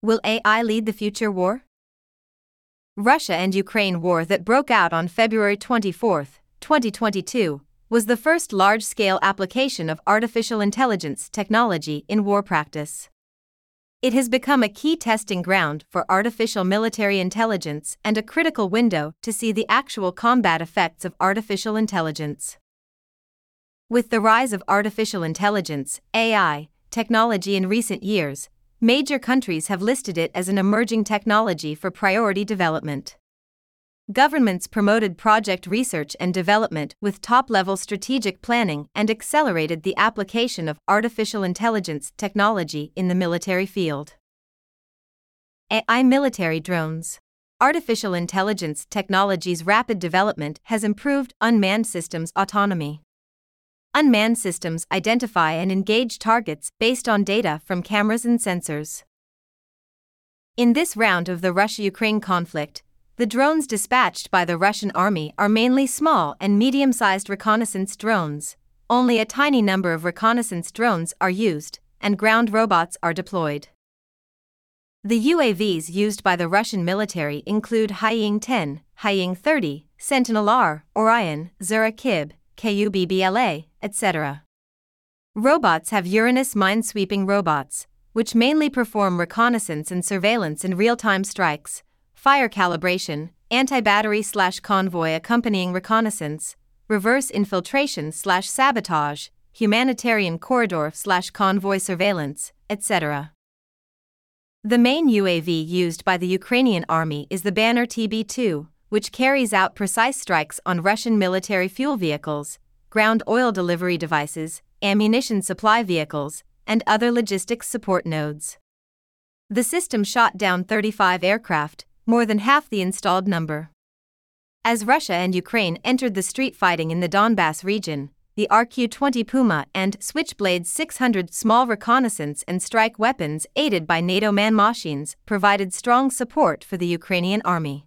Will AI lead the future war? Russia and Ukraine war that broke out on February 24, 2022, was the first large scale application of artificial intelligence technology in war practice. It has become a key testing ground for artificial military intelligence and a critical window to see the actual combat effects of artificial intelligence. With the rise of artificial intelligence, AI, technology in recent years, major countries have listed it as an emerging technology for priority development. Governments promoted project research and development with top level strategic planning and accelerated the application of artificial intelligence technology in the military field. AI military drones. Artificial intelligence technology's rapid development has improved unmanned systems autonomy. Unmanned systems identify and engage targets based on data from cameras and sensors. In this round of the Russia Ukraine conflict, the drones dispatched by the Russian army are mainly small and medium sized reconnaissance drones. Only a tiny number of reconnaissance drones are used, and ground robots are deployed. The UAVs used by the Russian military include Haiying 10, Haiying 30, Sentinel R, Orion, Zura Kib, KUBBLA, etc. Robots have Uranus minesweeping robots, which mainly perform reconnaissance and surveillance in real time strikes, fire calibration, anti battery slash convoy accompanying reconnaissance, reverse infiltration slash sabotage, humanitarian corridor slash convoy surveillance, etc. The main UAV used by the Ukrainian army is the Banner TB 2, which carries out precise strikes on Russian military fuel vehicles, ground oil delivery devices, ammunition supply vehicles, and other logistics support nodes. The system shot down 35 aircraft, more than half the installed number. As Russia and Ukraine entered the street fighting in the Donbass region, the RQ 20 Puma and Switchblade 600 small reconnaissance and strike weapons aided by NATO man machines provided strong support for the Ukrainian army.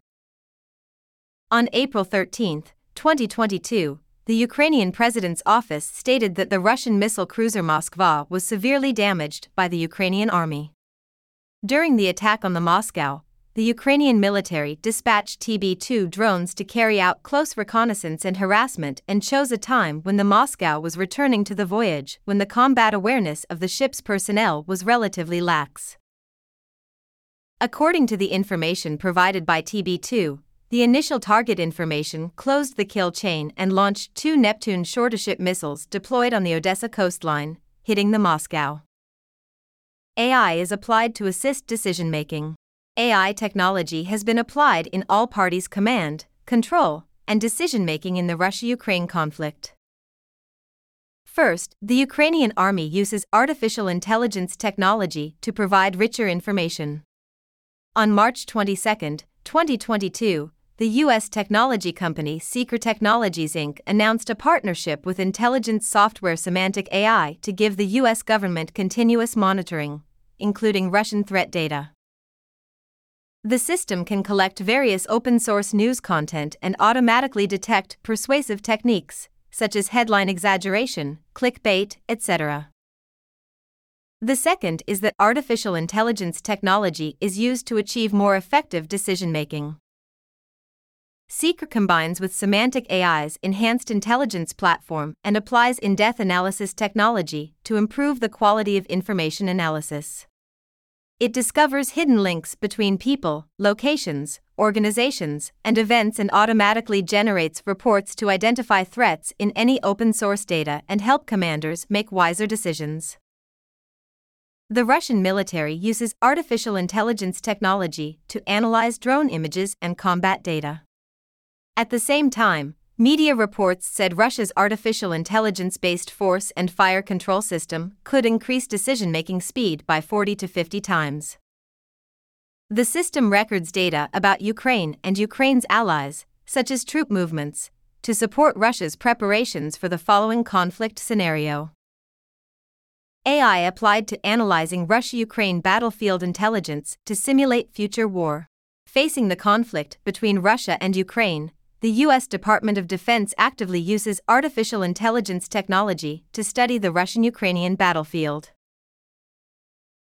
On April 13, 2022, the Ukrainian president's office stated that the Russian missile cruiser Moskva was severely damaged by the Ukrainian army. During the attack on the Moscow, the Ukrainian military dispatched TB 2 drones to carry out close reconnaissance and harassment and chose a time when the Moscow was returning to the voyage when the combat awareness of the ship's personnel was relatively lax. According to the information provided by TB 2, the initial target information closed the kill chain and launched two Neptune shore-to-ship missiles deployed on the Odessa coastline, hitting the Moscow. AI is applied to assist decision making. AI technology has been applied in all parties' command, control, and decision making in the Russia Ukraine conflict. First, the Ukrainian army uses artificial intelligence technology to provide richer information. On March 22, 2022, the U.S. technology company Seeker Technologies Inc. announced a partnership with intelligence software Semantic AI to give the U.S. government continuous monitoring, including Russian threat data. The system can collect various open source news content and automatically detect persuasive techniques, such as headline exaggeration, clickbait, etc. The second is that artificial intelligence technology is used to achieve more effective decision making. Seeker combines with Semantic AI's enhanced intelligence platform and applies in depth analysis technology to improve the quality of information analysis. It discovers hidden links between people, locations, organizations, and events and automatically generates reports to identify threats in any open source data and help commanders make wiser decisions. The Russian military uses artificial intelligence technology to analyze drone images and combat data. At the same time, media reports said Russia's artificial intelligence based force and fire control system could increase decision making speed by 40 to 50 times. The system records data about Ukraine and Ukraine's allies, such as troop movements, to support Russia's preparations for the following conflict scenario. AI applied to analyzing Russia Ukraine battlefield intelligence to simulate future war. Facing the conflict between Russia and Ukraine, the U.S. Department of Defense actively uses artificial intelligence technology to study the Russian Ukrainian battlefield.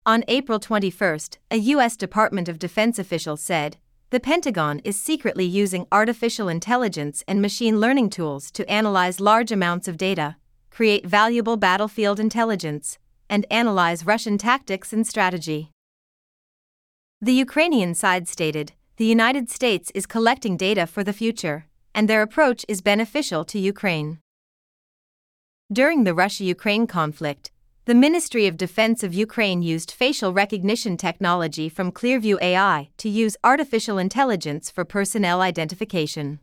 On April 21, a U.S. Department of Defense official said the Pentagon is secretly using artificial intelligence and machine learning tools to analyze large amounts of data, create valuable battlefield intelligence, and analyze Russian tactics and strategy. The Ukrainian side stated the United States is collecting data for the future, and their approach is beneficial to Ukraine. During the Russia Ukraine conflict, the Ministry of Defense of Ukraine used facial recognition technology from Clearview AI to use artificial intelligence for personnel identification.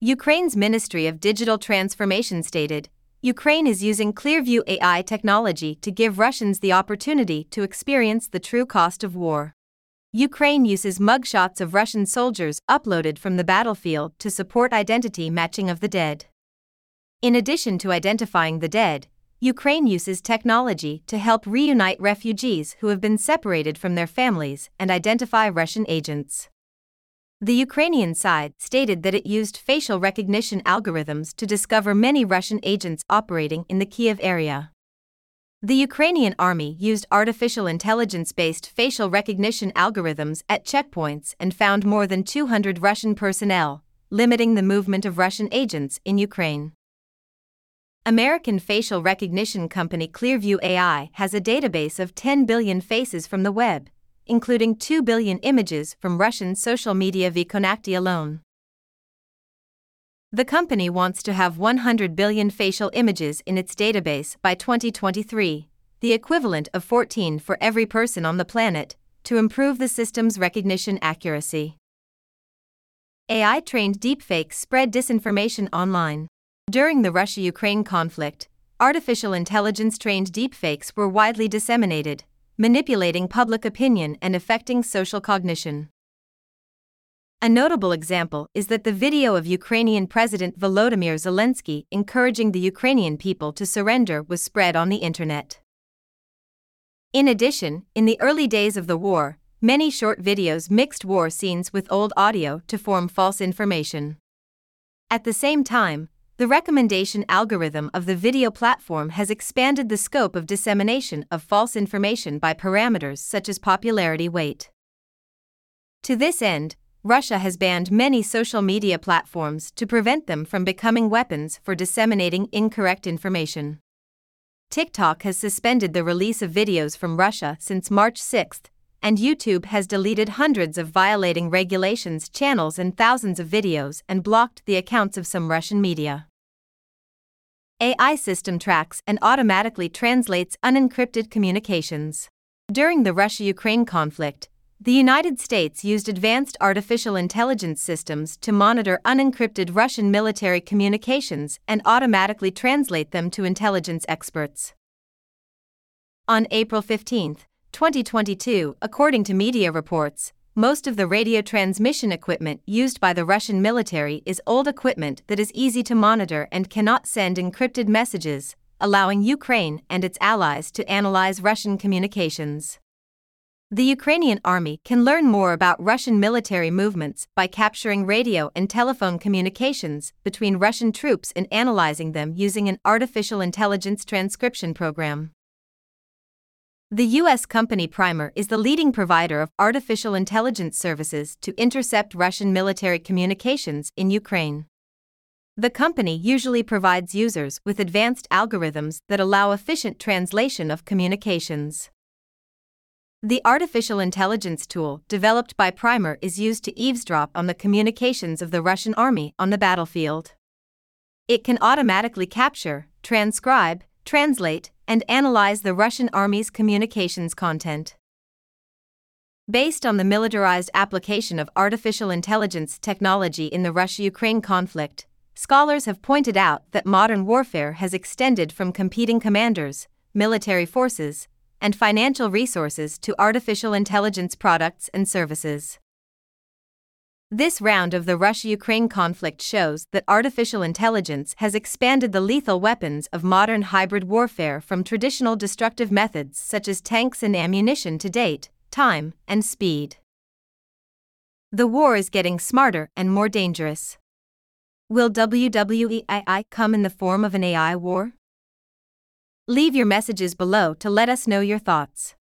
Ukraine's Ministry of Digital Transformation stated Ukraine is using Clearview AI technology to give Russians the opportunity to experience the true cost of war. Ukraine uses mugshots of Russian soldiers uploaded from the battlefield to support identity matching of the dead. In addition to identifying the dead, Ukraine uses technology to help reunite refugees who have been separated from their families and identify Russian agents. The Ukrainian side stated that it used facial recognition algorithms to discover many Russian agents operating in the Kiev area. The Ukrainian army used artificial intelligence based facial recognition algorithms at checkpoints and found more than 200 Russian personnel, limiting the movement of Russian agents in Ukraine. American facial recognition company Clearview AI has a database of 10 billion faces from the web, including 2 billion images from Russian social media VKontakte alone. The company wants to have 100 billion facial images in its database by 2023, the equivalent of 14 for every person on the planet, to improve the system's recognition accuracy. AI trained deepfakes spread disinformation online. During the Russia Ukraine conflict, artificial intelligence trained deepfakes were widely disseminated, manipulating public opinion and affecting social cognition. A notable example is that the video of Ukrainian President Volodymyr Zelensky encouraging the Ukrainian people to surrender was spread on the internet. In addition, in the early days of the war, many short videos mixed war scenes with old audio to form false information. At the same time, the recommendation algorithm of the video platform has expanded the scope of dissemination of false information by parameters such as popularity weight. To this end, Russia has banned many social media platforms to prevent them from becoming weapons for disseminating incorrect information. TikTok has suspended the release of videos from Russia since March 6, and YouTube has deleted hundreds of violating regulations channels and thousands of videos and blocked the accounts of some Russian media. AI system tracks and automatically translates unencrypted communications. During the Russia Ukraine conflict, the United States used advanced artificial intelligence systems to monitor unencrypted Russian military communications and automatically translate them to intelligence experts. On April 15, 2022, according to media reports, most of the radio transmission equipment used by the Russian military is old equipment that is easy to monitor and cannot send encrypted messages, allowing Ukraine and its allies to analyze Russian communications. The Ukrainian army can learn more about Russian military movements by capturing radio and telephone communications between Russian troops and analyzing them using an artificial intelligence transcription program. The U.S. company Primer is the leading provider of artificial intelligence services to intercept Russian military communications in Ukraine. The company usually provides users with advanced algorithms that allow efficient translation of communications. The artificial intelligence tool developed by Primer is used to eavesdrop on the communications of the Russian army on the battlefield. It can automatically capture, transcribe, translate, and analyze the Russian Army's communications content. Based on the militarized application of artificial intelligence technology in the Russia Ukraine conflict, scholars have pointed out that modern warfare has extended from competing commanders, military forces, and financial resources to artificial intelligence products and services. This round of the Russia Ukraine conflict shows that artificial intelligence has expanded the lethal weapons of modern hybrid warfare from traditional destructive methods such as tanks and ammunition to date, time, and speed. The war is getting smarter and more dangerous. Will WWEII come in the form of an AI war? Leave your messages below to let us know your thoughts.